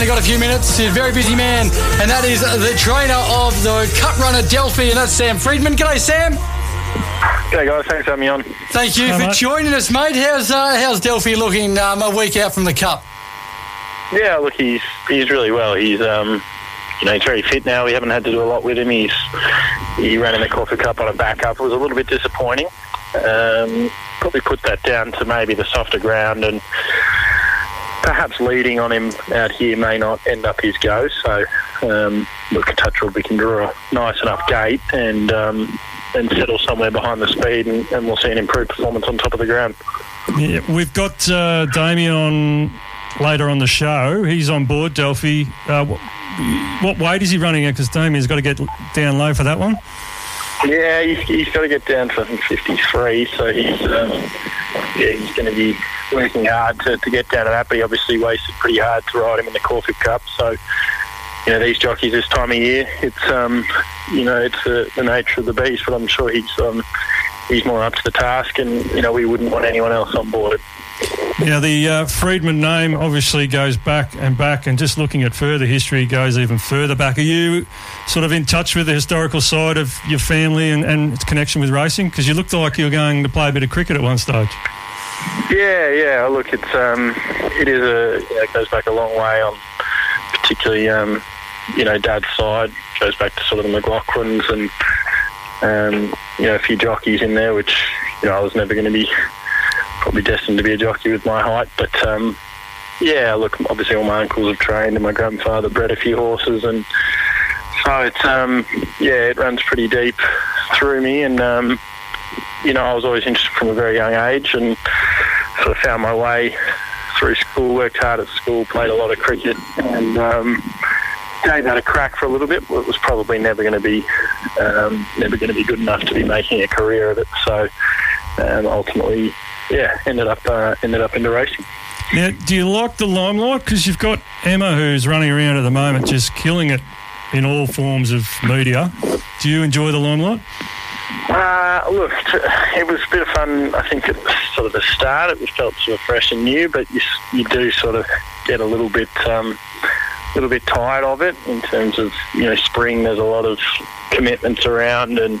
only got a few minutes. He's a very busy man, and that is the trainer of the Cup Runner Delphi, and that's Sam Freedman. G'day, Sam. G'day, guys. Thanks for having me on. Thank you for mate. joining us, mate. How's uh, how's Delphi looking um, a week out from the Cup? Yeah, look, he's he's really well. He's um, you know, he's very fit now. We haven't had to do a lot with him. He's he ran in the Caulfield Cup on a backup. It was a little bit disappointing. Um, probably put that down to maybe the softer ground and perhaps leading on him out here may not end up his go. So um, look, touch wood, we can draw a nice enough gate and um, and settle somewhere behind the speed, and, and we'll see an improved performance on top of the ground. Yeah, we've got uh, Damien on later on the show. He's on board Delphi. Uh, wh- what weight is he running at? Because Damien's got to get down low for that one. Yeah, he's, he's got to get down to I think 53, so he's um, yeah he's going to be working hard to, to get down to that. But he obviously wasted pretty hard to ride him in the Caulfield Cup. So you know these jockeys this time of year, it's um you know it's the, the nature of the beast. But I'm sure he's um he's more up to the task, and you know we wouldn't want anyone else on board. Now, the uh, Freedman name obviously goes back and back, and just looking at further history goes even further back. Are you sort of in touch with the historical side of your family and, and its connection with racing? Because you looked like you were going to play a bit of cricket at one stage. Yeah, yeah. Look, it's um, it is a know, it goes back a long way on, particularly um, you know, Dad's side goes back to sort of the McLaughlins and um, you know, a few jockeys in there, which you know I was never going to be probably destined to be a jockey with my height, but um, yeah, look, obviously all my uncles have trained, and my grandfather bred a few horses, and so it's um, yeah, it runs pretty deep through me, and um, you know, I was always interested from a very young age, and sort of found my way through school, worked hard at school, played a lot of cricket, and um, gave that a crack for a little bit. But it was probably never going to be um, never going to be good enough to be making a career of it. So um, ultimately, yeah, ended up uh, ended up into racing. Now, do you like the limelight? Because you've got Emma who's running around at the moment just killing it in all forms of media. Do you enjoy the limelight? Uh, look, t- it was a bit of fun. I think at sort of the start, it felt sort of fresh and new, but you, you do sort of get a little bit, um, little bit tired of it in terms of you know spring. There's a lot of commitments around, and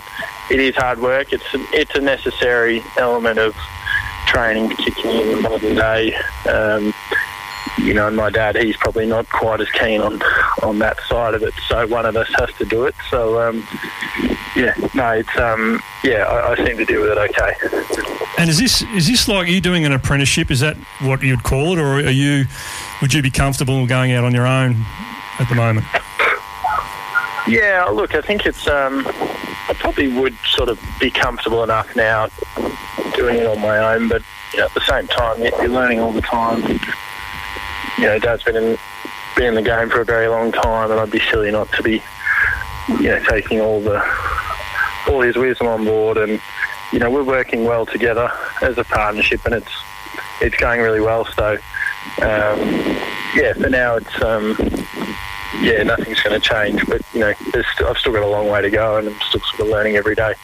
it is hard work. It's a, it's a necessary element of training, particularly in the modern day. Um, you know, and my dad, he's probably not quite as keen on on that side of it. So one of us has to do it. So um, yeah, no, it's um, yeah, I, I seem to deal with it okay. And is this is this like you doing an apprenticeship? Is that what you'd call it, or are you would you be comfortable going out on your own at the moment? Yeah, look, I think it's um, I probably would sort of be comfortable enough now doing it on my own, but you know, at the same time, you're learning all the time. You know, Dad's been in been in the game for a very long time, and I'd be silly not to be, you know, taking all the all his wisdom on board. And you know, we're working well together as a partnership, and it's it's going really well. So, um, yeah, for now, it's um, yeah, nothing's going to change. But you know, still, I've still got a long way to go, and I'm still sort of learning every day.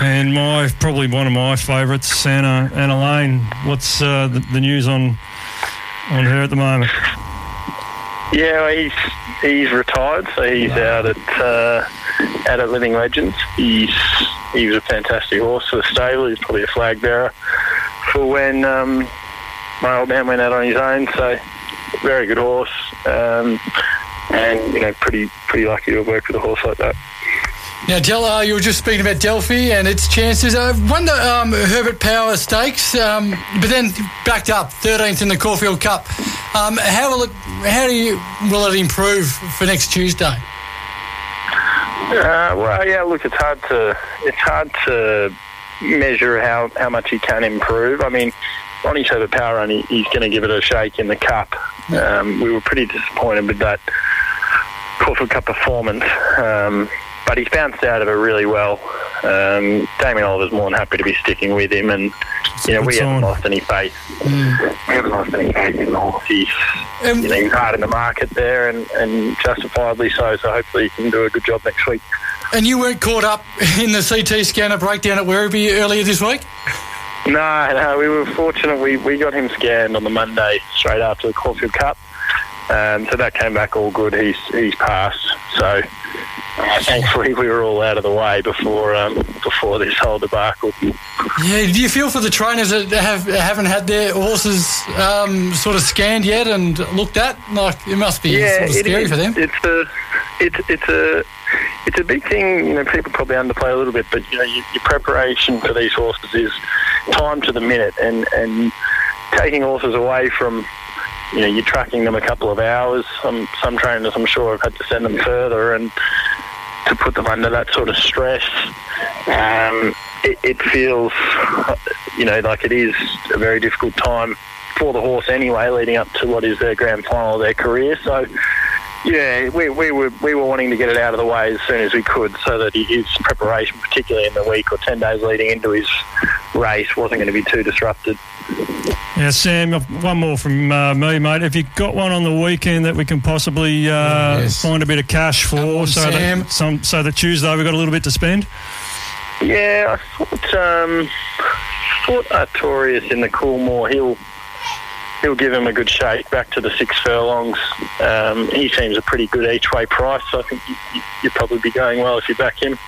And my probably one of my favourites, Anna Anna Lane. What's uh, the, the news on on her at the moment? Yeah, well, he's he's retired, so he's out at uh, out at Living Legends. He's he was a fantastic horse for the stable. He's probably a flag bearer for when um, my old man went out on his own. So very good horse, um, and you know pretty pretty lucky to have worked with a horse like that. Now, Del, uh, you were just speaking about Delphi and its chances. I wonder um, Herbert Power Stakes, um, but then backed up 13th in the Caulfield Cup. Um, how will it? How do you will it improve for next Tuesday? Uh, well, yeah. Look, it's hard to it's hard to measure how, how much he can improve. I mean, Ronnie's had a power run. He, he's going to give it a shake in the cup. Um, we were pretty disappointed with that Caulfield Cup performance, um, but he's bounced out of it really well. Um, Damien Oliver's more than happy to be sticking with him, and you know we haven't sign. lost any faith. We haven't lost any faith in the. He's Um, you know, he's hard in the market there, and, and justifiably so. So hopefully he can do a good job next week. and you weren't caught up in the CT scanner breakdown at Werribee earlier this week. No, no, we were fortunate. We, we got him scanned on the Monday straight after the Caulfield Cup. Um, so that came back all good. He's he's passed. So uh, thankfully we were all out of the way before um, before this whole debacle. Yeah, do you feel for the trainers that have haven't had their horses um, sort of scanned yet and looked at? Like it must be yeah, sort of scary is. for them. It's a it's it's a it's a big thing. You know, people probably underplay a little bit, but you know, your, your preparation for these horses is time to the minute, and and taking horses away from you know, you're tracking them a couple of hours. Some some trainers, I'm sure, have had to send them further, and to put them under that sort of stress, um, it, it feels, you know, like it is a very difficult time for the horse anyway, leading up to what is their grand final of their career. So. Yeah, we, we were we were wanting to get it out of the way as soon as we could, so that his preparation, particularly in the week or ten days leading into his race, wasn't going to be too disrupted. Yeah, Sam, one more from uh, me, mate. Have you got one on the weekend that we can possibly uh, Yes. find a bit of cash for, on, so Sam. that some, so that Tuesday we've got a little bit to spend? Yeah, I thought um, thought Artorius in the Coolmore. He'll he'll give him a good shake back to the six furlongs. Um, he seems a pretty good each way price. So I think you, you, you'd probably be going well if you back him.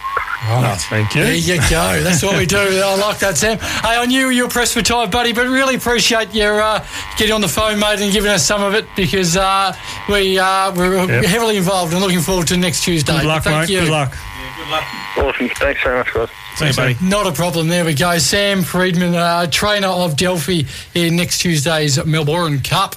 Right. Thank you. There you go. That's what we do. I like that, Sam. Hey, I knew you were pressed for time, buddy, but really appreciate your uh, getting on the phone, mate, and giving us some of it because uh, we uh, we're Yep. heavily involved and looking forward to next Tuesday. Good luck, Thank mate. you. Good luck. Awesome. Thanks very much, guys. Thanks, buddy. Not a problem. There we go. Sam Freedman, uh, trainer of Delphi, in next Tuesday's Melbourne Cup.